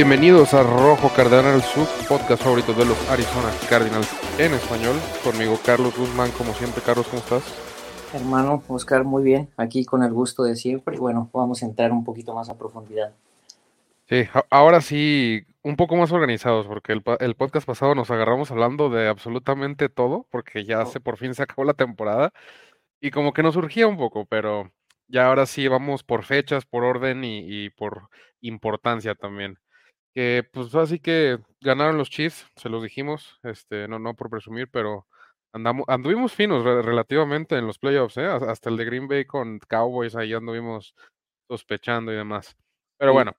Bienvenidos a Rojo Cardenal, su podcast favorito de los Arizona Cardinals en español. Conmigo Carlos Guzmán, como siempre. Carlos, ¿cómo estás? Hermano, Oscar, muy bien. Aquí con el gusto de siempre. Y bueno, vamos a entrar un poquito más a profundidad. Sí, ahora sí, un poco más organizados, porque el, podcast pasado nos agarramos hablando de absolutamente todo, porque ya se por fin se acabó la temporada. Y como que nos surgía un poco, pero ya ahora sí vamos por fechas, por orden y por importancia también que pues así que ganaron los Chiefs, se los dijimos, este, no, no por presumir, pero andamos, anduvimos finos relativamente en los playoffs, ¿eh? hasta el de Green Bay con Cowboys, ahí anduvimos sospechando y demás. Pero bueno,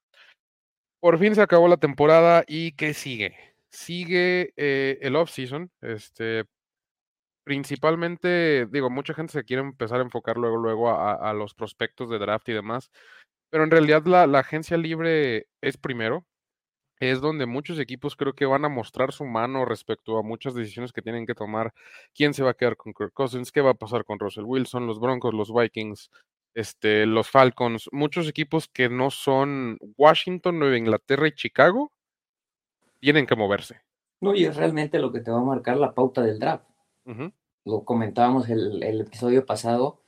por fin se acabó la temporada y ¿qué sigue? Sigue eh, el off-season, este, principalmente, digo, mucha gente se quiere empezar a enfocar luego, luego a, los prospectos de draft y demás, pero en realidad la, la agencia libre es primero, es donde muchos equipos creo que van a mostrar su mano respecto a muchas decisiones que tienen que tomar. ¿Quién se va a quedar con Kirk Cousins? ¿Qué va a pasar con Russell Wilson? Los Broncos, los Vikings, este, los Falcons, muchos equipos que no son Washington, Nueva Inglaterra y Chicago, tienen que moverse. No, y es realmente lo que te va a marcar la pauta del draft. Lo comentábamos el, el episodio pasado.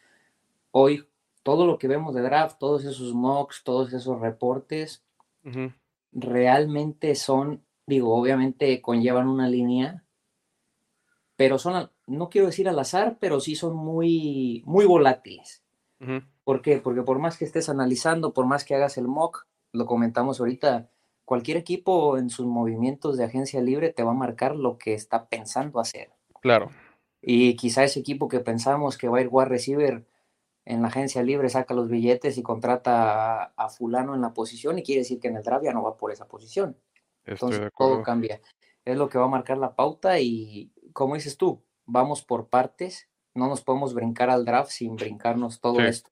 Hoy, todo lo que vemos de draft, todos esos mocks, todos esos reportes, realmente son, digo, obviamente conllevan una línea, pero son, no quiero decir al azar, pero sí son muy, muy volátiles. ¿Por qué? Porque por más que estés analizando, por más que hagas el mock, lo comentamos ahorita, cualquier equipo en sus movimientos de agencia libre te va a marcar lo que está pensando hacer. Claro. Y quizá ese equipo que pensamos que va a ir wide receiver en la agencia libre saca los billetes y contrata a, fulano en la posición y quiere decir que en el draft ya no va por esa posición. Entonces todo cambia. Es lo que va a marcar la pauta y como dices tú, vamos por partes, no nos podemos brincar al draft sin brincarnos todo esto.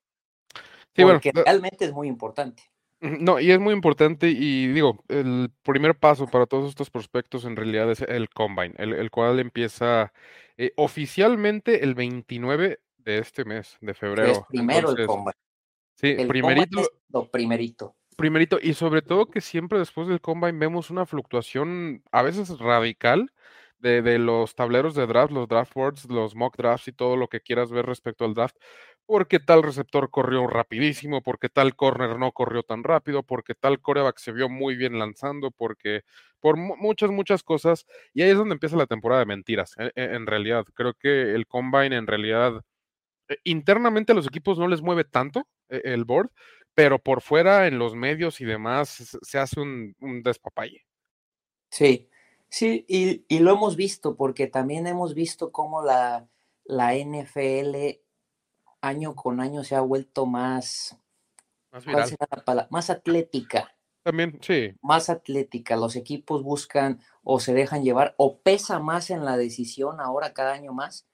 Sí, porque realmente es muy importante. No, y es muy importante y digo, el primer paso para todos estos prospectos en realidad es el combine, el, cual empieza eh, oficialmente el 29 de este mes, de febrero. Es primero el combine. Sí, primerito. lo primerito. Primerito, y sobre todo que siempre después del combine vemos una fluctuación a veces radical de, de, los tableros de draft, los draft boards, los mock drafts y todo lo que quieras ver respecto al draft. Porque tal receptor corrió rapidísimo, porque tal corner no corrió tan rápido, porque tal coreback se vio muy bien lanzando, porque por muchas, muchas cosas. Y ahí es donde empieza la temporada de mentiras, e, e, en realidad. Creo que el combine en realidad internamente a los equipos no les mueve tanto eh, el board, pero por fuera en los medios y demás se hace un, despapalle. Sí, sí, y, lo hemos visto porque también hemos visto cómo la, la NFL año con año se ha vuelto más, más, atlética. También, sí. Más atlética. Los equipos buscan o se dejan llevar o pesa más en la decisión ahora cada año más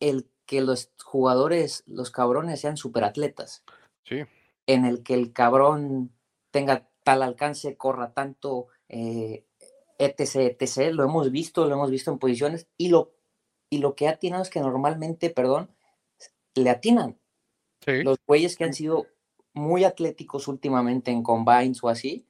el que los jugadores, los cabrones sean superatletas. Sí. En el que el cabrón tenga tal alcance, corra tanto, eh, etc, etc. Lo hemos visto, lo hemos visto en posiciones y lo, y lo que atinan es que normalmente, perdón, le atinan. Sí. Los güeyes que han sido muy atléticos últimamente en combines o así,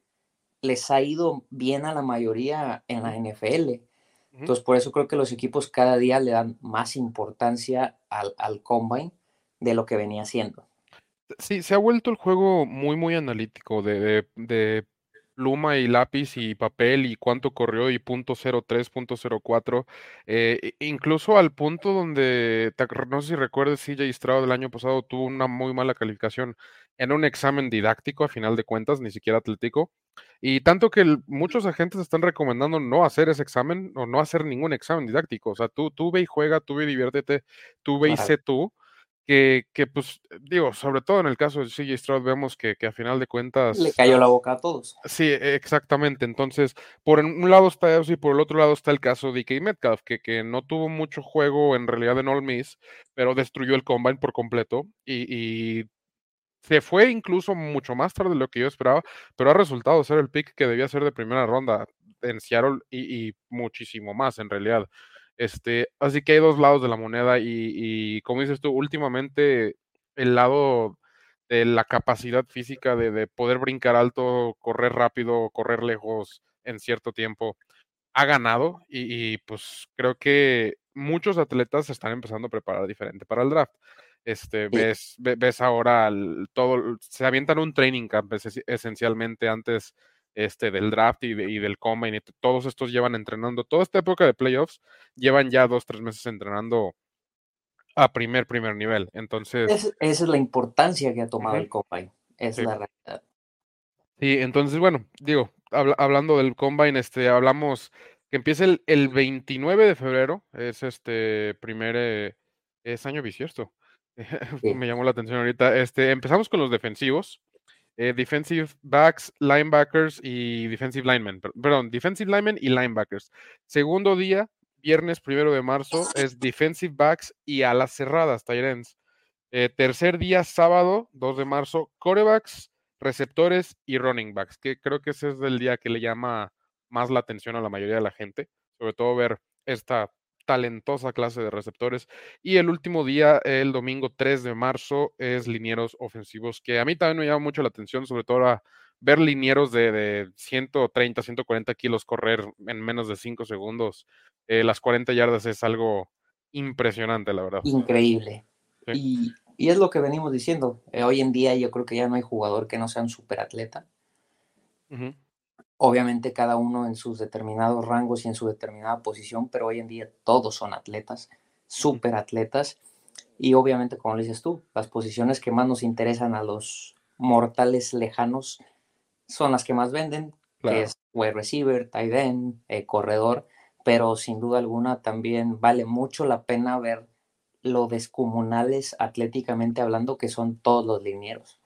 les ha ido bien a la mayoría en la NFL. Entonces, por eso creo que los equipos cada día le dan más importancia al, al combine de lo que venía siendo. Sí, se ha vuelto el juego muy, muy analítico de, de, pluma y lápiz y papel y cuánto corrió y punto 03, punto 04, eh, incluso al punto donde, no sé si recuerdas, CJ Stroud del año pasado tuvo una muy mala calificación en un examen didáctico, a final de cuentas, ni siquiera atlético, y tanto que muchos agentes están recomendando no hacer ese examen o no hacer ningún examen didáctico. O sea, tú, tú ve y juega, tú ve y diviértete, tú ve y sé tú. Que, que, pues, digo, sobre todo en el caso de CJ Stroud, vemos que, que a final de cuentas. Le cayó la boca a todos. Sí, exactamente. Entonces, por un lado está eso y por el otro lado está el caso de DK Metcalf, que, que no tuvo mucho juego en realidad en All Miss, pero destruyó el combine por completo y, y se fue incluso mucho más tarde de lo que yo esperaba, pero ha resultado ser el pick que debía ser de primera ronda en Seattle y, muchísimo más en realidad. Este, así que hay dos lados de la moneda y, como dices tú, últimamente el lado de la capacidad física de, de poder brincar alto, correr rápido, correr lejos en cierto tiempo, ha ganado y, y, pues creo que muchos atletas se están empezando a preparar diferente para el draft. Este, Sí. ves, ve- ves ahora el- todo, se avientan un training camp es- esencialmente antes este, del draft y, de- y del combine. y todos estos llevan entrenando, toda esta época de playoffs, llevan ya dos, tres meses entrenando a primer, primer nivel. Entonces, Es- esa es la importancia que ha tomado el combine. Es Sí. la realidad. Sí, entonces, bueno, digo, habla- hablando del Combine, este, hablamos que empieza el, el 29 de febrero, es este primer, eh, es año bisiesto. Sí. Me llamó la atención ahorita. Este, empezamos con los defensivos, eh, defensive backs, linebackers y defensive linemen, per- perdón, defensive linemen y linebackers. Segundo día, viernes primero de marzo, es defensive backs y alas cerradas, ends. Eh, tercer día, sábado, 2 de marzo, corebacks, receptores y running backs, que creo que ese es el día que le llama más la atención a la mayoría de la gente, sobre todo ver esta talentosa clase de receptores. Y el último día, el domingo 3 de marzo, es linieros ofensivos, que a mí también me llama mucho la atención, sobre todo a ver linieros de, de 130, 140 kilos correr en menos de 5 segundos. Eh, las 40 yardas es algo impresionante, la verdad. Increíble. Sí. Y, y es lo que venimos diciendo. Eh, hoy en día yo creo que ya no hay jugador que no sea un superatleta. Ujú. Obviamente cada uno en sus determinados rangos y en su determinada posición, pero hoy en día todos son atletas, superatletas. Y obviamente, como lo dices tú, las posiciones que más nos interesan a los mortales lejanos son las que más venden, Claro. que es wide receiver, tight end, eh, corredor, pero sin duda alguna también vale mucho la pena ver lo descomunales atléticamente hablando que son todos los linieros.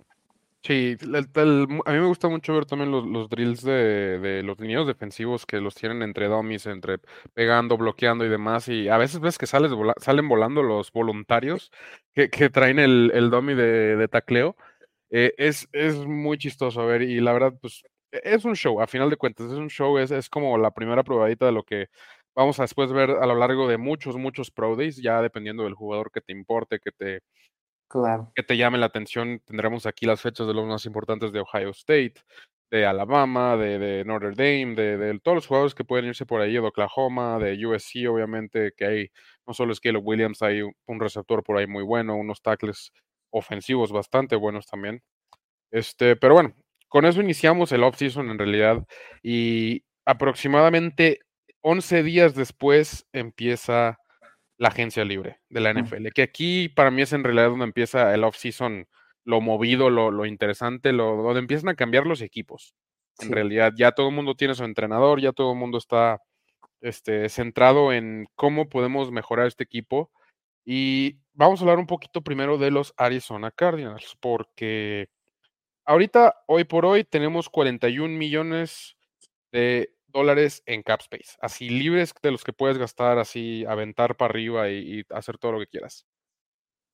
Sí, el- el- a mí me gusta mucho ver también los, drills de, los linieros defensivos que los tienen entre dummies, entre pegando, bloqueando y demás. Y a veces ves que sales vola- salen volando los voluntarios que, traen el, el dummy de, de tacleo. Eh, es, es muy chistoso a ver y la verdad, pues e- es un show, a final de cuentas, es un show, es, es como la primera probadita de lo que vamos a después ver a lo largo de muchos, muchos Pro Days, ya dependiendo del jugador que te importe, que te, Que te llame la atención, tendremos aquí las fechas de los más importantes de Ohio State, de Alabama, de, Notre Dame, de, de todos los jugadores que pueden irse por ahí, de Oklahoma, de USC, obviamente, que hay no solo es Caleb Williams, hay un, un receptor por ahí muy bueno, unos tackles ofensivos bastante buenos también. Este, pero bueno, con eso iniciamos el off-season en realidad y aproximadamente 11 días después empieza la agencia libre de la. NFL, que aquí para mí es en realidad donde empieza el off-season, lo movido, lo, lo interesante, lo, donde empiezan a cambiar los equipos. En sí. realidad ya todo el mundo tiene su entrenador, ya todo el mundo está este, centrado en cómo podemos mejorar este equipo. Y vamos a hablar un poquito primero de los Arizona Cardinals, porque ahorita, hoy por hoy, tenemos 41 millones de dólares en cap space, así libres de los que puedes gastar, así aventar para arriba y, hacer todo lo que quieras.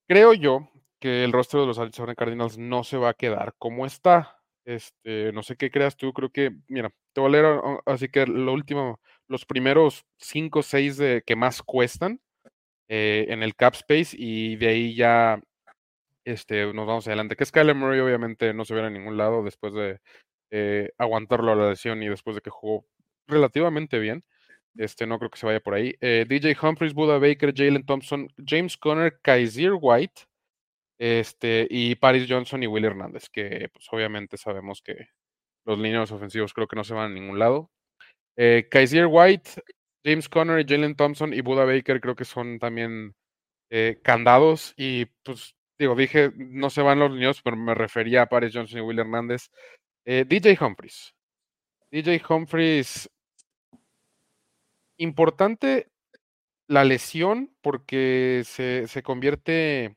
Creo yo que el rostro de los Arizona Cardinals no se va a quedar como está. Este, no sé qué creas tú, creo que, mira, te voy a leer uh, así que lo último, los primeros 5 o 6 de que más cuestan eh, en el cap space y de ahí ya este, nos vamos adelante. Que Skyler Murray obviamente no se viera a ningún lado después de eh, aguantarlo a la lesión y después de que jugó relativamente bien. Este, no creo que se vaya por ahí. Eh, DJ Humphries, Buda Baker, Jalen Thompson, James Conner, Kaiser White, este, y Paris Johnson y Will Hernández, que pues obviamente sabemos que los líneas ofensivos creo que no se van a ningún lado. Eh, Kaiser White, James Conner, Jalen Thompson y Buda Baker creo que son también eh, candados y pues digo, dije no se van los niños, pero me refería a Paris Johnson y Will Hernández. DJ Humphries. DJ Humphries, importante la lesión porque se, se convierte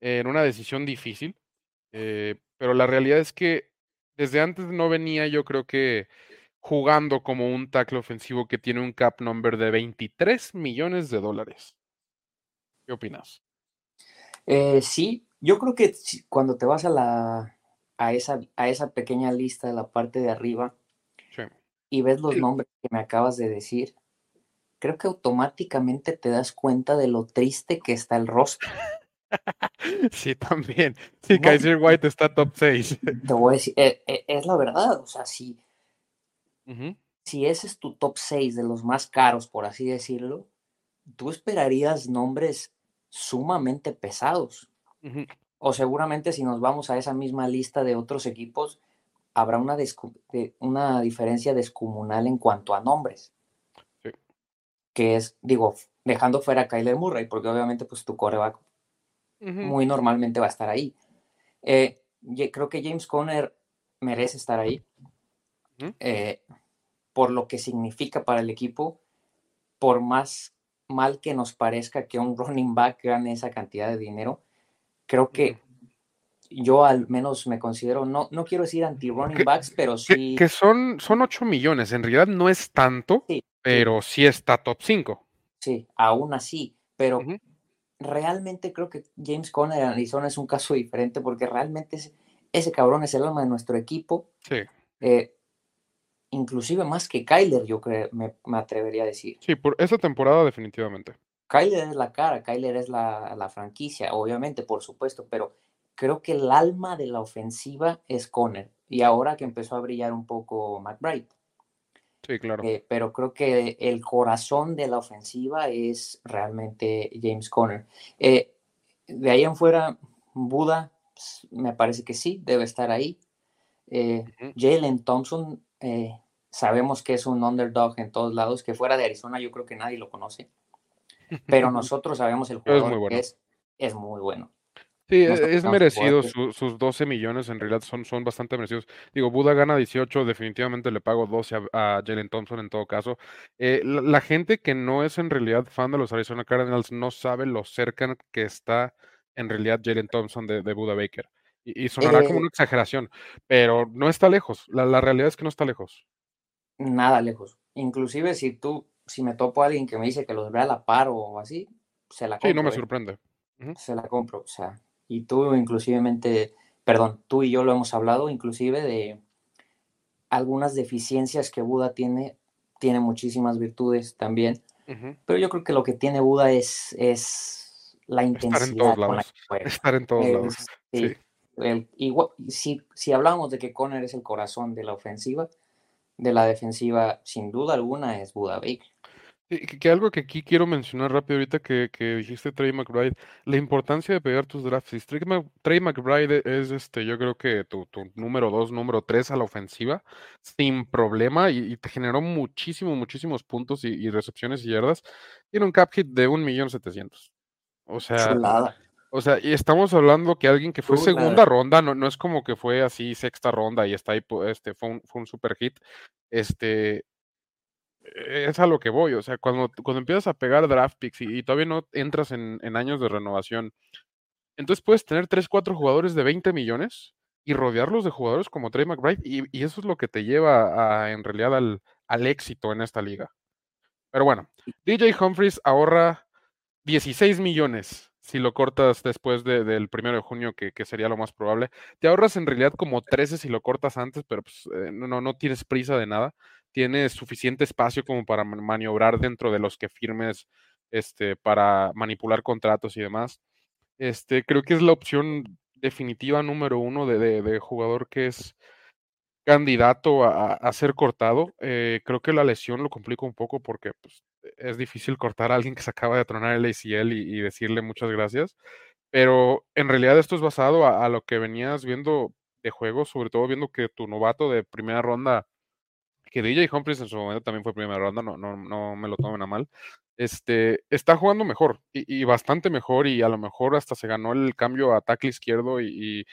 en una decisión difícil, eh, pero la realidad es que desde antes no venía yo creo que jugando como un tackle ofensivo que tiene un cap number de 23 millones de dólares. ¿Qué opinas? Eh, sí, yo creo que cuando te vas a la a esa, a esa pequeña lista de la parte de arriba. Y ves los nombres que me acabas de decir, creo que automáticamente te das cuenta de lo triste que está el rostro. sí, también. Sí, Kaiser White está top 6. Te voy a decir, e, e, es, la verdad, o sea, si, si ese es tu top 6 de los más caros, por así decirlo, tú esperarías nombres sumamente pesados. O seguramente si nos vamos a esa misma lista de otros equipos, habrá una, una diferencia descomunal en cuanto a nombres. Que es, digo, dejando fuera a Kyler Murray, porque obviamente pues tu coreback muy normalmente va a estar ahí. Eh, creo que James Conner merece estar ahí. Eh, por lo que significa para el equipo, por más mal que nos parezca que un running back gane esa cantidad de dinero, creo que yo al menos me considero, no, no quiero decir anti-running backs, pero sí. Que, son, son 8 millones, en realidad no es tanto, pero sí. está top 5. Sí, aún así, pero realmente creo que James Conner de Arizona es un caso diferente porque realmente ese cabrón es el alma de nuestro equipo. Sí. Eh, inclusive más que Kyler, yo creo, me, atrevería a decir. Sí, por esa temporada definitivamente. Kyler es la cara, Kyler es la, la franquicia, obviamente, por supuesto, pero creo que el alma de la ofensiva es Conner. Y ahora que empezó a brillar un poco McBride. Sí, claro. Eh, pero creo que el corazón de la ofensiva es realmente James Conner. Eh, de ahí en fuera, Buda, pues, me parece que sí, debe estar ahí. Eh, Jalen Thompson, sabemos que es un underdog en todos lados, que fuera de Arizona yo creo que nadie lo conoce. Pero nosotros sabemos el jugador que es, es muy bueno. Sí, e, es merecido sus 12 millones, en realidad son, son bastante merecidos. Digo, Buda gana 18, definitivamente le pago 12 a, Jalen Thompson en todo caso. Eh, la, gente que no es en realidad fan de los Arizona Cardinals no sabe lo cerca que está en realidad Jalen Thompson de, Buda Baker. Y, sonará como una eh exageración, pero no está lejos. La, realidad es que no está lejos. Nada lejos. Inclusive si tú, si me topo a alguien que me dice que los ve a la par o así, se la compro. Sí, no me ¿eh? sorprende. Se la compro, o sea, y tú inclusivemente, perdón, tú y yo lo hemos hablado inclusive de algunas deficiencias que Buda tiene, tiene muchísimas virtudes también, pero yo creo que lo que tiene Buda es, es la intensidad con la que Estar en todos lados. Sí. igual, si, si hablamos de que Conner es el corazón de la ofensiva, de la defensiva, sin duda alguna es Buda Baker. Que, algo que aquí quiero mencionar rápido ahorita que, que dijiste Trey McBride, la importancia de pegar tus drafts. Trey, McBride es este, yo creo que tu, número dos, número tres a la ofensiva, sin problema, y, te generó muchísimos, muchísimos puntos y, recepciones y yardas. Tiene un cap hit de un millón setecientos. O sea, o sea, y estamos hablando que alguien que fue segunda ronda, no, no es como que fue así sexta ronda y está ahí, este, fue un, fue un super hit. Este, es a lo que voy, o sea, cuando, cuando empiezas a pegar draft picks y, todavía no entras en, años de renovación, entonces puedes tener 3, 4 jugadores de 20 millones y rodearlos de jugadores como Trey McBride y, eso es lo que te lleva en realidad al, al, éxito en esta liga. Pero bueno, DJ Humphries ahorra 16 millones si lo cortas después del primero de junio, que, sería lo más probable. Te ahorras en realidad como 13 si lo cortas antes, pero pues, eh, no, no tienes prisa de nada tienes suficiente espacio como para maniobrar dentro de los que firmes este, para manipular contratos y demás. Este, creo que es la opción definitiva número uno de, jugador que es candidato a, ser cortado. Eh, creo que la lesión lo complica un poco porque pues, es difícil cortar a alguien que se acaba de tronar el ACL y, decirle muchas gracias. Pero en realidad esto es basado a, a, lo que venías viendo de juego, sobre todo viendo que tu novato de primera ronda que DJ Humphries en su momento también fue primera ronda, no, no, no me lo tomen a mal, este, está jugando mejor y, bastante mejor y a lo mejor hasta se ganó el cambio a tackle izquierdo y,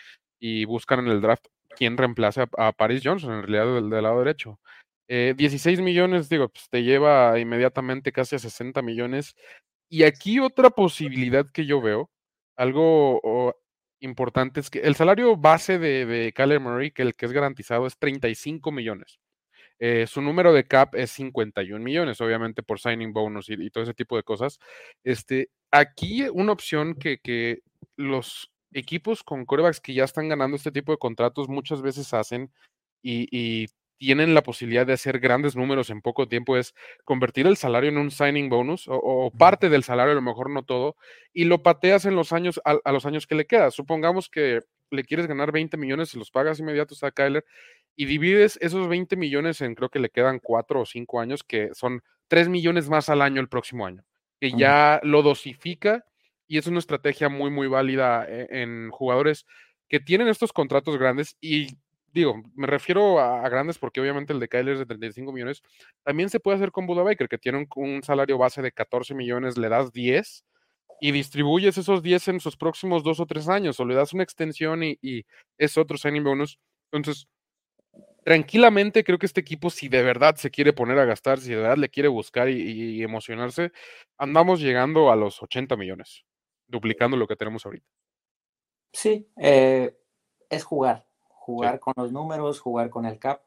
buscan en el draft quién reemplace a, Paris Johnson en realidad del, lado derecho. 16 eh, millones, digo, pues te lleva inmediatamente casi a 60 millones. Y aquí otra posibilidad que yo veo, algo importante, es que el salario base de, de Kyler Murray, que el que es garantizado, es 35 millones. Eh, su número de cap es 51 millones, obviamente por signing bonus y, todo ese tipo de cosas. Este, aquí una opción que, que los equipos con corebacks que ya están ganando este tipo de contratos muchas veces hacen y, tienen la posibilidad de hacer grandes números en poco tiempo es convertir el salario en un signing bonus o, parte del salario, a lo mejor no todo, y lo pateas en los años, a, los años que le queda. Supongamos que le quieres ganar 20 millones y los pagas inmediatos a Kyler y divides esos 20 millones en creo que le quedan 4 o 5 años, que son 3 millones más al año el próximo año, que ya lo dosifica y es una estrategia muy, muy válida eh, en jugadores que tienen estos contratos grandes y digo, me refiero a, grandes porque obviamente el de Kyler es de 35 millones, también se puede hacer con Buda Baker, que tiene un, salario base de 14 millones, le das 10 y distribuyes esos 10 en sus próximos dos o tres años, o le das una extensión y, es otro signing bonus. Entonces, tranquilamente creo que este equipo, si de verdad se quiere poner a gastar, si de verdad le quiere buscar y, emocionarse, andamos llegando a los 80 millones, duplicando lo que tenemos ahorita. Sí, eh, es jugar, jugar con los números, jugar con el cap.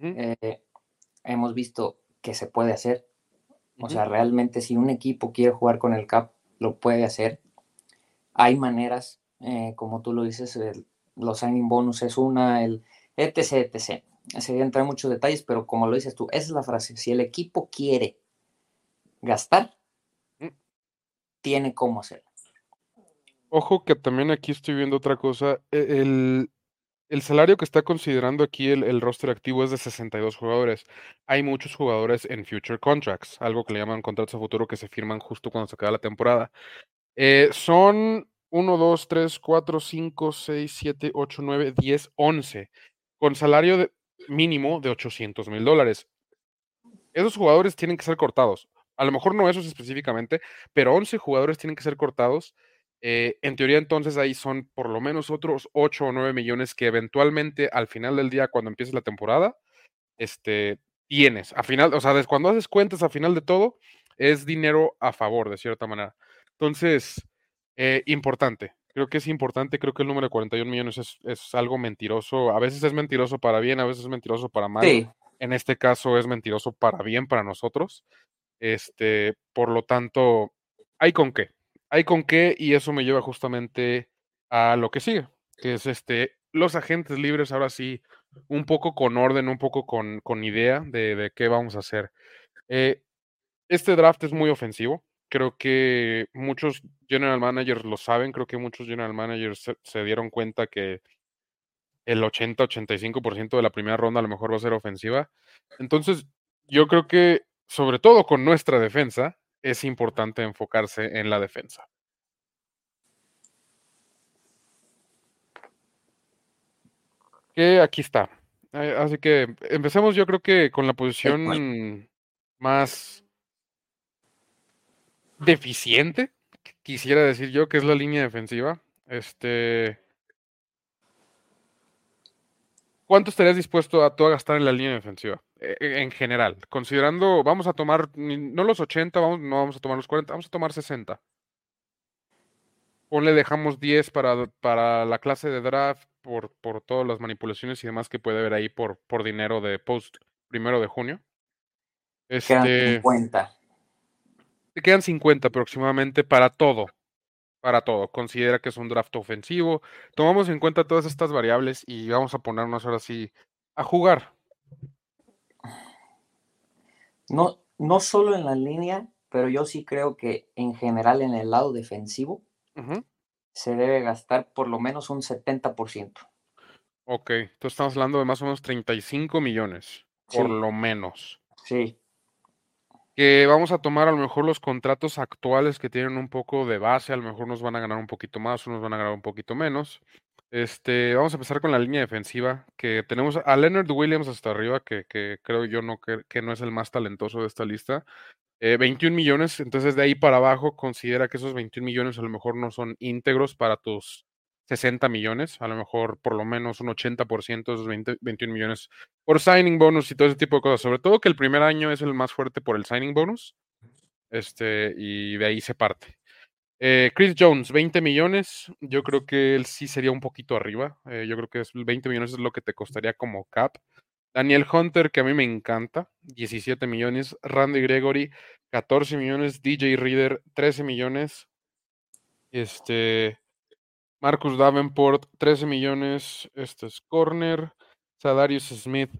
Eh, hemos visto que se puede hacer. O sea, realmente si un equipo quiere jugar con el cap, lo puede hacer. Hay maneras, eh, como tú lo dices, los signing bonus es una, el etc, etc. Sería entrar en muchos detalles, pero como lo dices tú, esa es la frase. Si el equipo quiere gastar, mm. tiene cómo hacerlo. Ojo que también aquí estoy viendo otra cosa. E, el, el salario que está considerando aquí el, roster activo es de 62 jugadores. Hay muchos jugadores en future contracts, algo que le llaman contratos a futuro que se firman justo cuando se acaba la temporada. Eh, son 1, 2, 3, 4, 5, 6, 7, 8, 9, 10, 11, con salario mínimo de 800 mil dólares. Esos jugadores tienen que ser cortados. A lo mejor no esos específicamente, pero 11 jugadores tienen que ser cortados eh, en teoría, entonces ahí son por lo menos otros 8 o 9 millones que eventualmente al final del día, cuando empiece la temporada, este, tienes. A final, o sea, cuando haces cuentas a final de todo, es dinero a favor, de cierta manera. Entonces, eh, importante. Creo que es importante, creo que el número de 41 millones es, algo mentiroso. A veces es mentiroso para bien, a veces es mentiroso para mal. En este caso es mentiroso para bien para nosotros. Este, por lo tanto, hay con qué hay con qué y eso me lleva justamente a lo que sigue, que es este, los agentes libres ahora sí, un poco con orden, un poco con, con idea de, qué vamos a hacer. Eh, este draft es muy ofensivo. Creo que muchos general managers lo saben, creo que muchos general managers se, se dieron cuenta que el 80-85% de la primera ronda a lo mejor va a ser ofensiva. Entonces, yo creo que, sobre todo con nuestra defensa, es importante enfocarse en la defensa. Que aquí está. Eh, así que empecemos yo creo que con la posición más deficiente, quisiera decir yo, que es la línea defensiva. Este. ¿Cuánto estarías dispuesto a, tú a gastar en la línea defensiva? E, e, en general, considerando, vamos a tomar, no los 80, vamos, no vamos a tomar los 40, vamos a tomar 60. Ponle, dejamos 10 para, para la clase de draft por, por todas las manipulaciones y demás que puede haber ahí por, por dinero de post primero de junio. Este, quedan 50. Quedan 50 aproximadamente para todo. Para todo. Considera que es un draft ofensivo. Tomamos en cuenta todas estas variables y vamos a ponernos ahora sí a jugar. No, no solo en la línea, pero yo sí creo que en general en el lado defensivo se debe gastar por lo menos un 70%. Ok, entonces estamos hablando de más o menos 35 millones, por lo menos. Sí. Que vamos a tomar a lo mejor los contratos actuales que tienen un poco de base, a lo mejor nos van a ganar un poquito más, unos van a ganar un poquito menos. Este, vamos a empezar con la línea defensiva, que tenemos a Leonard Williams hasta arriba, que, creo yo no, que, no es el más talentoso de esta lista. 21 eh, millones, entonces de ahí para abajo considera que esos 21 millones a lo mejor no son íntegros para tus 60 millones, a lo mejor por lo menos un 80% de esos 21 millones por signing bonus y todo ese tipo de cosas, sobre todo que el primer año es el más fuerte por el signing bonus, este, y de ahí se parte. Eh, Chris Jones, 20 millones. Yo creo que él sí sería un poquito arriba. Eh, yo creo que es 20 millones es lo que te costaría como cap. Daniel Hunter, que a mí me encanta, 17 millones. Randy Gregory, 14 millones. DJ Reader, 13 millones. Este. Marcus Davenport, 13 millones. Este es Corner. Sadarius Smith,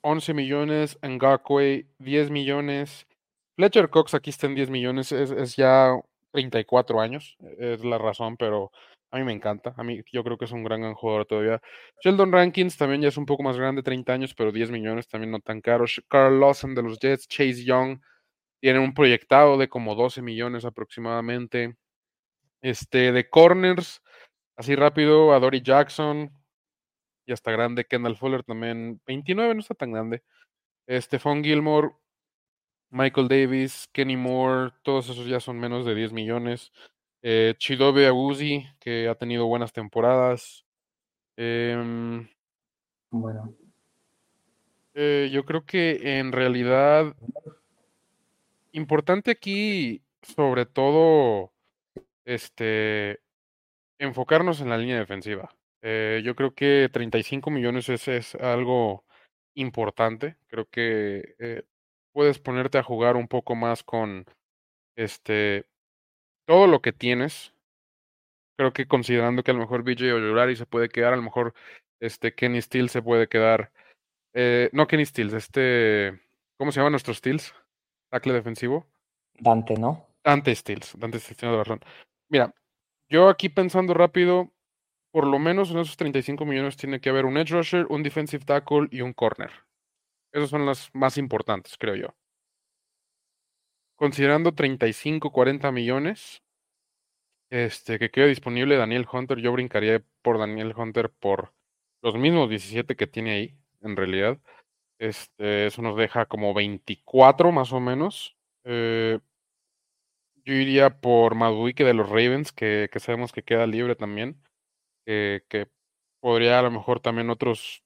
11 millones, Ngakwe 10 millones, Fletcher Cox aquí está en 10 millones, es, es, ya 34 años, es la razón, pero a mí me encanta, a mí yo creo que es un gran, jugador todavía. Sheldon Rankins también ya es un poco más grande, 30 años, pero 10 millones también no tan caro. Carl Lawson de los Jets, Chase Young, tiene un proyectado de como 12 millones aproximadamente. Este, de corners, así rápido, a Dory Jackson, y hasta grande. Kendall Fuller también, 29, no está tan grande. Stephon Gilmore, Michael Davis, Kenny Moore, todos esos ya son menos de 10 millones. Eh, Chidobe Aguzi, que ha tenido buenas temporadas. Em, bueno. Eh, yo creo que en realidad, importante aquí, sobre todo, este, enfocarnos en la línea defensiva. Eh, yo creo que 35 millones es, es algo importante. Creo que eh, puedes ponerte a jugar un poco más con este todo lo que tienes. Creo que considerando que a lo mejor BJ Ojolari se puede quedar, a lo mejor este Kenny Steele se puede quedar. Eh, no Kenny Steele, este. ¿Cómo se llama nuestro Steels? Tackle defensivo. Dante, ¿no? Dante Steels. Dante Steels, tiene razón. Mira, yo aquí pensando rápido, por lo menos en esos 35 millones tiene que haber un edge rusher, un defensive tackle y un corner. Esas son las más importantes, creo yo. Considerando 35, 40 millones, este, que quede disponible Daniel Hunter, yo brincaría por Daniel Hunter por los mismos 17 que tiene ahí, en realidad. Este, eso nos deja como 24 más o menos. Eh, yo iría por Maduike de los Ravens, que, que sabemos que queda libre también que podría a lo mejor también otros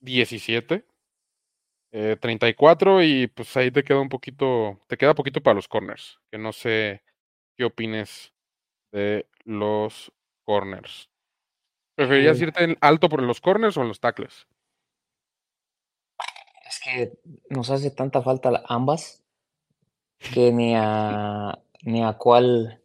17, 34 eh, y pues ahí te queda un poquito, te queda poquito para los corners, que no sé qué opines de los corners. ¿Preferirías irte en alto por los corners o en los tackles? Es que nos hace tanta falta ambas que ni a, ni a cuál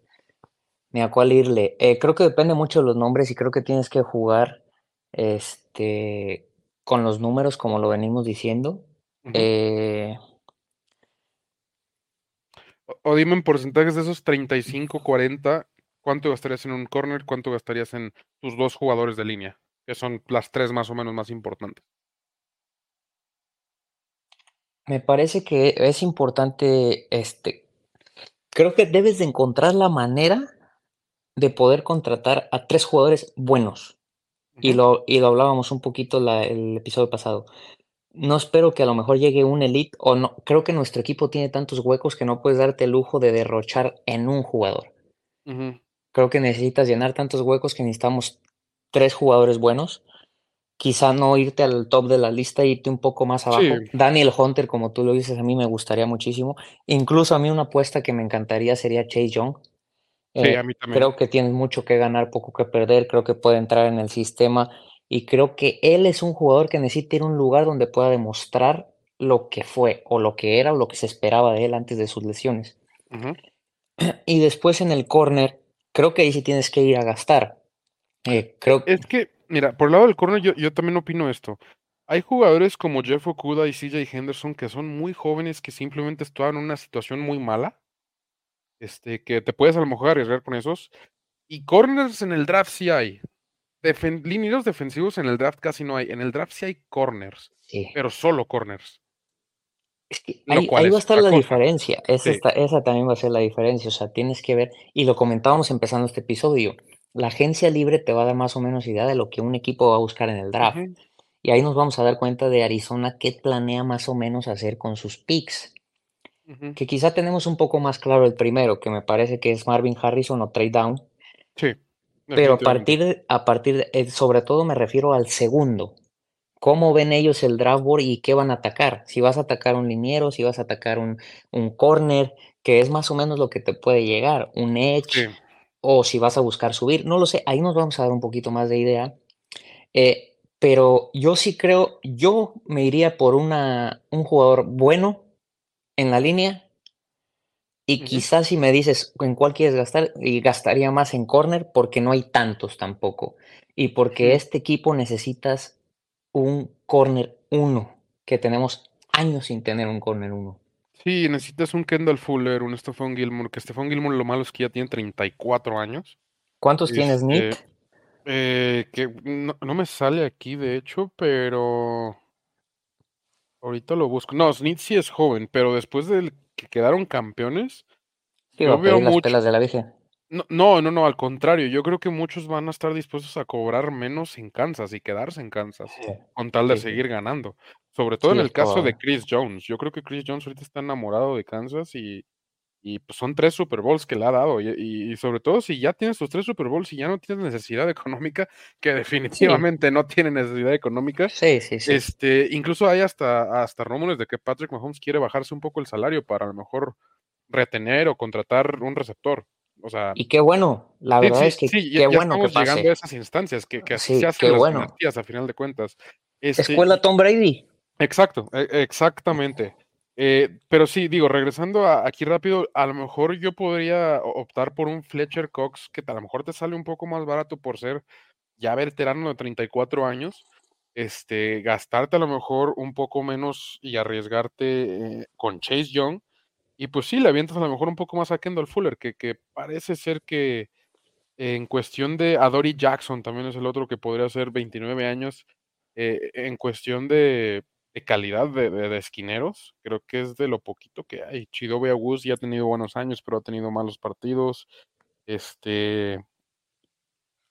ni a cuál irle. Eh, creo que depende mucho de los nombres y creo que tienes que jugar este, con los números, como lo venimos diciendo. Eh o, dime en porcentajes de esos 35, 40, ¿cuánto gastarías en un corner? ¿Cuánto gastarías en tus dos jugadores de línea? Que son las tres más o menos más importantes. Me parece que es importante, este, creo que debes de encontrar la manera de poder contratar a tres jugadores buenos. y, lo, y lo hablábamos un poquito la, el episodio pasado. No espero que a lo mejor llegue un elite o no. Creo que nuestro equipo tiene tantos huecos que no puedes darte el lujo de derrochar en un jugador. Creo que necesitas llenar tantos huecos que necesitamos tres jugadores buenos. Quizá no irte al top de la lista, irte un poco más abajo. Daniel Hunter, como tú lo dices, a mí me gustaría muchísimo. Incluso a mí una apuesta que me encantaría sería Chase Young. Sí, a eh, mí también. Creo que tienes mucho que ganar, poco que perder. Creo que puede entrar en el sistema. Y creo que él es un jugador que necesita ir a un lugar donde pueda demostrar lo que fue, o lo que era, o lo que se esperaba de él antes de sus lesiones. Y después en el corner, creo que ahí sí tienes que ir a gastar. Eh, creo Es que, mira, por el lado del corner, yo, yo también opino esto. Hay jugadores como Jeff Okuda y CJ Henderson que son muy jóvenes que simplemente estaban en una situación muy mala este, que te puedes a lo mejor arriesgar con esos. Y corners en el draft sí hay. Defen defensivos en el draft casi no hay. En el draft sí hay corners, pero solo corners. ahí, va a estar la, diferencia. Esa, esa también va a ser la diferencia. O sea, tienes que ver, y lo comentábamos empezando este episodio, la agencia libre te va a dar más o menos idea de lo que un equipo va a buscar en el draft. Y ahí nos vamos a dar cuenta de Arizona qué planea más o menos hacer con sus picks. Que quizá tenemos un poco más claro el primero, que me parece que es Marvin Harrison o Trade Down. Sí. Pero a partir, de, a partir de, eh, sobre todo me refiero al segundo. ¿Cómo ven ellos el draft board y qué van a atacar? Si vas a atacar un liniero, si vas a atacar un, un corner, que es más o menos lo que te puede llegar, un edge, o si vas a buscar subir, no lo sé, ahí nos vamos a dar un poquito más de idea. Eh, pero yo sí creo, yo me iría por una, un jugador bueno, en la línea. Y quizás si me dices en cuál quieres gastar, y gastaría más en corner porque no hay tantos tampoco. Y porque este equipo necesitas un corner uno. que tenemos años sin tener un corner uno. Sí, necesitas un Kendall Fuller, un Stephon Gilmore, que Stephon Gilmore lo malo es que ya tiene 34 años. ¿Cuántos tienes, Este, Nick? Eh, que no, no me sale aquí, de hecho, pero ahorita lo busco. No, Smith sí es joven, pero después de que quedaron campeones, Sí, yo veo las mucho. pelas de la Virgen. No, no, no, no, al contrario, yo creo que muchos van a estar dispuestos a cobrar menos en Kansas y quedarse en Kansas con tal de sí. seguir ganando. Sobre todo Sí, en el caso de. Chris Jones. Yo creo que Chris Jones ahorita está enamorado de Kansas y, y pues son tres Super Bowls que le ha dado. Y, y- y sobre todo si ya tienes tus tres Super Bowls y ya no tienes necesidad económica, que definitivamente no tiene necesidad económica. Sí, sí, sí. Este, incluso hay hasta, hasta rumores de que Patrick Mahomes quiere bajarse un poco el salario para a lo mejor retener o contratar un receptor. O sea, Y qué bueno, la Sí, verdad sí, es que sí, qué ya bueno que estamos llegando a esas instancias, que, que así Sí, se hacen las bueno. a final de cuentas. Este, Escuela Tom Brady. Exacto, e- exactamente. Eh, pero sí, digo, regresando aquí rápido, a lo mejor yo podría optar por un Fletcher Cox que a lo mejor te sale un poco más barato por ser ya veterano de 34 años, este, gastarte a lo mejor un poco menos y arriesgarte eh, con Chase Young. Y pues sí, le avientas a lo mejor un poco más a Kendall Fuller, que, que parece ser que en cuestión de Adoree Jackson, también es el otro que podría ser 29 años. eh, en cuestión de, de calidad de, de- de esquineros, creo que es de lo poquito que hay. Chidobe August ya ha tenido buenos años, pero ha tenido malos partidos. Este.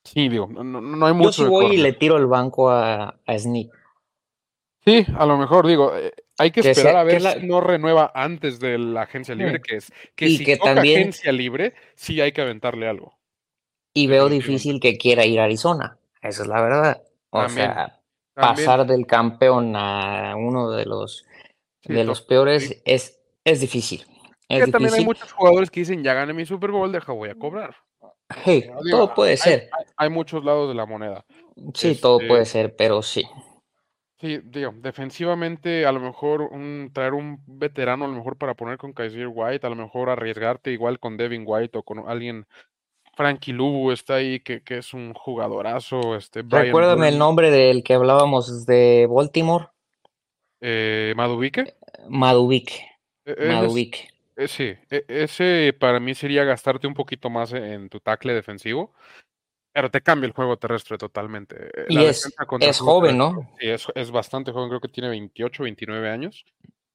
Sí, digo, no, no- no hay Yo mucho sí de voy y le tiro el banco a, a Sneak. Sí, a lo mejor, digo, eh, hay que Que esperar sea- a ver que la- si no renueva antes de la agencia libre, Mm. que es que Y si que toca también- agencia libre, sí hay que aventarle algo. Y veo difícil que quiera ir a Arizona. Esa es la verdad. O También, sea, También, pasar del campeón a uno de los sí, de los peores sí. es, es difícil. Es que también hay muchos jugadores que dicen, ya gané mi Super Bowl, deja, voy a cobrar. Hey, No, digo, todo puede hay- ser. Hay, hay muchos lados de la moneda. Sí, todo este- puede ser, pero sí. Sí, digo, defensivamente, a lo mejor un, traer un veterano, a lo mejor para poner con Kaiser White, a lo mejor arriesgarte igual con Devin White o con alguien. Frankie Lubu está ahí, que, que es un jugadorazo. Este, Brian Recuérdame el nombre del que hablábamos de Baltimore, eh, Madubuike. Madubik. E- ese es- Madubik. eh, sí, e- ese para mí sería gastarte un poquito más en, tu tackle defensivo, pero te cambia el juego terrestre totalmente. Eh, Y es- es joven, ¿no? Sí, es, es bastante joven, creo que tiene 28, 29 años.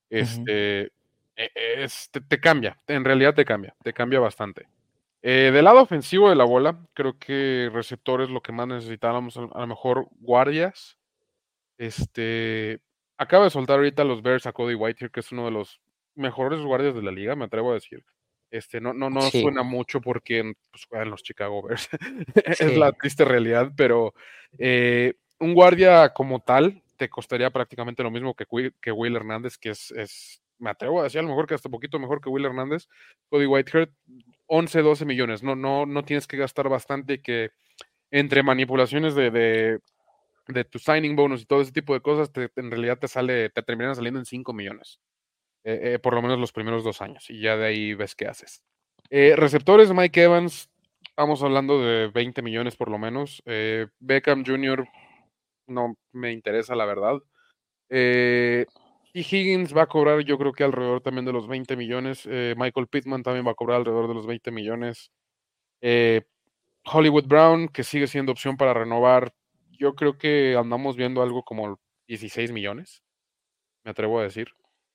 Este, e- es- te, te cambia, en realidad te cambia, te cambia bastante. Eh, del lado ofensivo de la bola, creo que receptores lo que más necesitábamos, a lo mejor guardias. Este, acaba de soltar ahorita los Bears a Cody Whitehair, que es uno de los mejores guardias de la liga, me atrevo a decir. Este, no, no, no Sí. suena mucho porque pues, juegan los Chicago Bears. es Sí. la triste realidad, pero eh, un guardia como tal te costaría prácticamente lo mismo que, Will- que Will Hernández, que es, es, me atrevo a decir a lo mejor que hasta poquito mejor que Will Hernández. Cody Whitehair, 11, 12 millones. No, no, no tienes que gastar bastante que entre manipulaciones de, de, de tu signing bonus y todo ese tipo de cosas, te- en realidad te sale, te terminan saliendo en 5 millones. Eh, eh, por lo menos los primeros dos años. Y ya de ahí ves qué haces. Eh, receptores, Mike Evans, estamos hablando de 20 millones por lo menos. Beckham Jr. no me interesa, la verdad. Y Higgins va a cobrar, yo creo que alrededor también de los 20 millones. Eh, Michael Pittman también va a cobrar alrededor de los 20 millones. Eh, Hollywood Brown, que sigue siendo opción para renovar. Yo creo que andamos viendo algo como 16 millones, me atrevo a decir.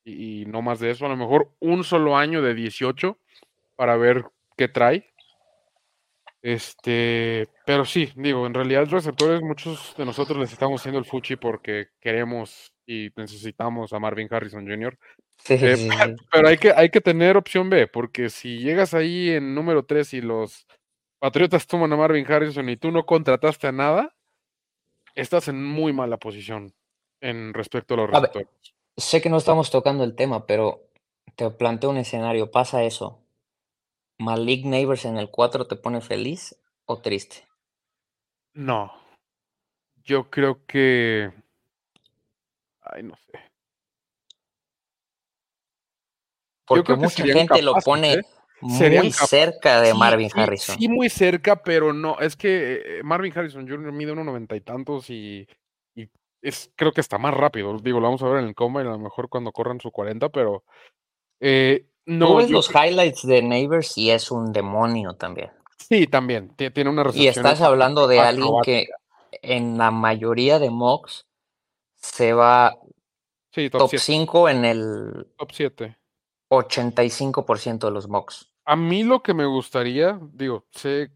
Y, y no más de eso, a lo mejor un solo año de 18 para ver qué trae. Este, pero sí, digo, en realidad receptores, muchos de nosotros les estamos haciendo el fuchi porque queremos y necesitamos a Marvin Harrison Jr. Sí, Eh, sí, sí. Pero hay que, hay que tener opción B, porque si llegas ahí en número 3 y los Patriotas toman a Marvin Harrison y tú no contrataste a nada, estás en muy mala posición en respecto a los receptores. Sé que no estamos tocando el tema, pero te planteo un escenario. Pasa eso. Malik Neighbors en el 4 te pone feliz o triste. No. Yo creo que. Ay, no sé. Porque mucha gente lo pone ¿eh? Muy cerca de Sí, Marvin Harrison. Sí, muy cerca, pero no. Es que eh, Marvin Harrison Jr. mide unos noventa y tantos y, y es, creo que está más rápido. Digo, lo vamos a ver en el combine, a lo mejor cuando corran su 40, pero eh, no. Tú ves los highlights de Neighbors y es un demonio también. Sí, también. Tiene una Y estás hablando de alguien que en la mayoría de mocks se va top, 5 en el top 7. 85% de los mocks. A mí lo que me gustaría, digo, sé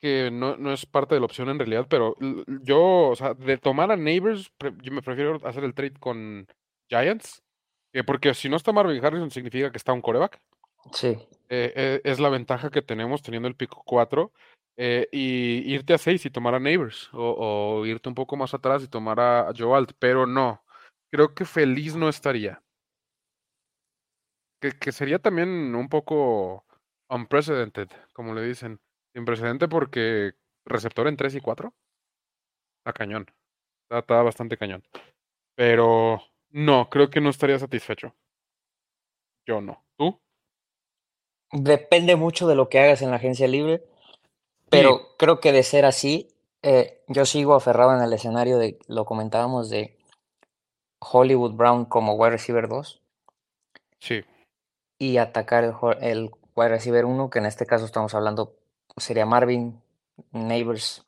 que no, no, es parte de la opción en realidad, pero yo, o sea, de tomar a Neighbors, yo me prefiero hacer el trade con Giants, porque si no está Marvin Harrison significa que está un coreback. Sí. Eh, eh, es la ventaja que tenemos teniendo el pico 4. Eh, y irte a 6 y tomar a Neighbors, o, irte un poco más atrás y tomar a Joe Alt, pero no, creo que feliz no estaría. Que, que sería también un poco unprecedented, como le dicen. Sin precedente porque receptor en 3 y 4. Está cañón. Está, bastante cañón. Pero no, creo que no estaría satisfecho. Yo no. ¿Tú? Depende mucho de lo que hagas en la agencia libre. Pero creo que de ser así, eh, yo sigo aferrado en el escenario de, lo comentábamos, de Hollywood Brown como wide receiver 2. Sí. Y atacar el, el wide receiver 1, que en este caso estamos hablando sería Marvin, Neighbors.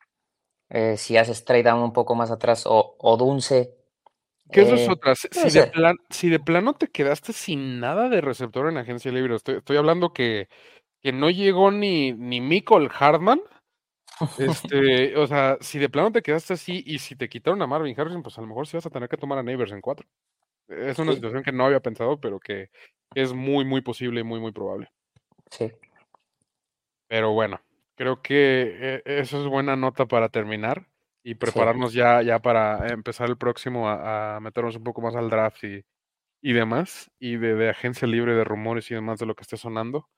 Eh, si haces trade down un poco más atrás, o, o Dunce. ¿Qué es eh, otra? Si de, plano te quedaste sin nada de receptor en agencia libre, estoy, hablando que, que, no llegó ni, ni Michael Hartman. Este, o sea, si de plano te quedaste así y si te quitaron a Marvin Harrison, pues a lo mejor sí vas a tener que tomar a Neighbors en cuatro. Es una situación que no había pensado, pero que es muy, muy posible y muy, muy probable. Sí. Pero bueno, creo que eh, eso es buena nota para terminar y prepararnos ya, ya para empezar el próximo a, meternos un poco más al draft y, y demás, y de, agencia libre de rumores y demás de lo que esté sonando.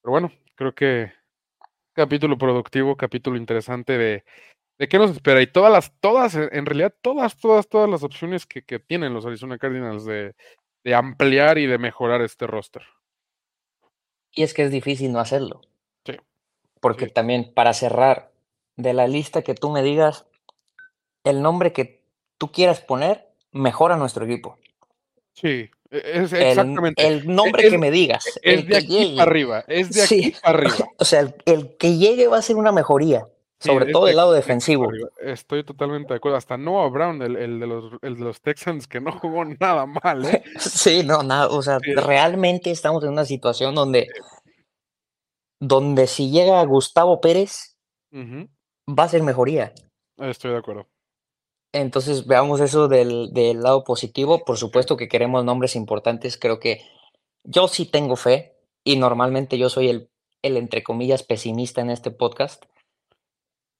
Pero bueno, creo que capítulo productivo, capítulo interesante de, de qué nos espera. Y todas las, todas, en realidad, todas, todas, todas las opciones que, que tienen los Arizona Cardinals de, de ampliar y de mejorar este roster. Y es que es difícil no hacerlo. Porque también para cerrar, de la lista que tú me digas, el nombre que tú quieras poner mejora nuestro equipo. Sí, es exactamente. El, nombre que me digas. Es el de aquí para arriba. Es de aquí para arriba. O sea, el, que llegue va a ser una mejoría. sobre todo del lado defensivo. Estoy totalmente de acuerdo. Hasta Noah Brown, el, de, los, de los Texans, que no jugó nada mal. ¿eh? sí, no, nada. O sea, realmente estamos en una situación donde donde si llega Gustavo Pérez, va a ser mejoría. Estoy de acuerdo. Entonces veamos eso del, lado positivo. Por supuesto que queremos nombres importantes. Creo que yo sí tengo fe y normalmente yo soy el, el entre comillas, pesimista en este podcast.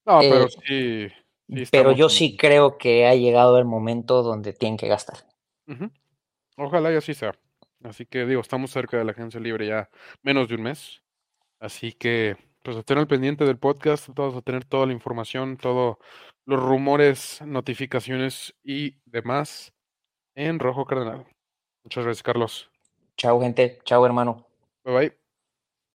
No, pero eh, sí. pero yo sí creo que ha llegado el momento donde tienen que gastar. Ojalá y así sea. Así que digo, estamos cerca de la agencia libre ya menos de un mes. Así que, pues estén al pendiente del podcast, todos a tener toda la información, todos los rumores, notificaciones y demás en Rojo Cardenal. Muchas gracias, Carlos. Chao, gente. Chao, hermano. Bye bye.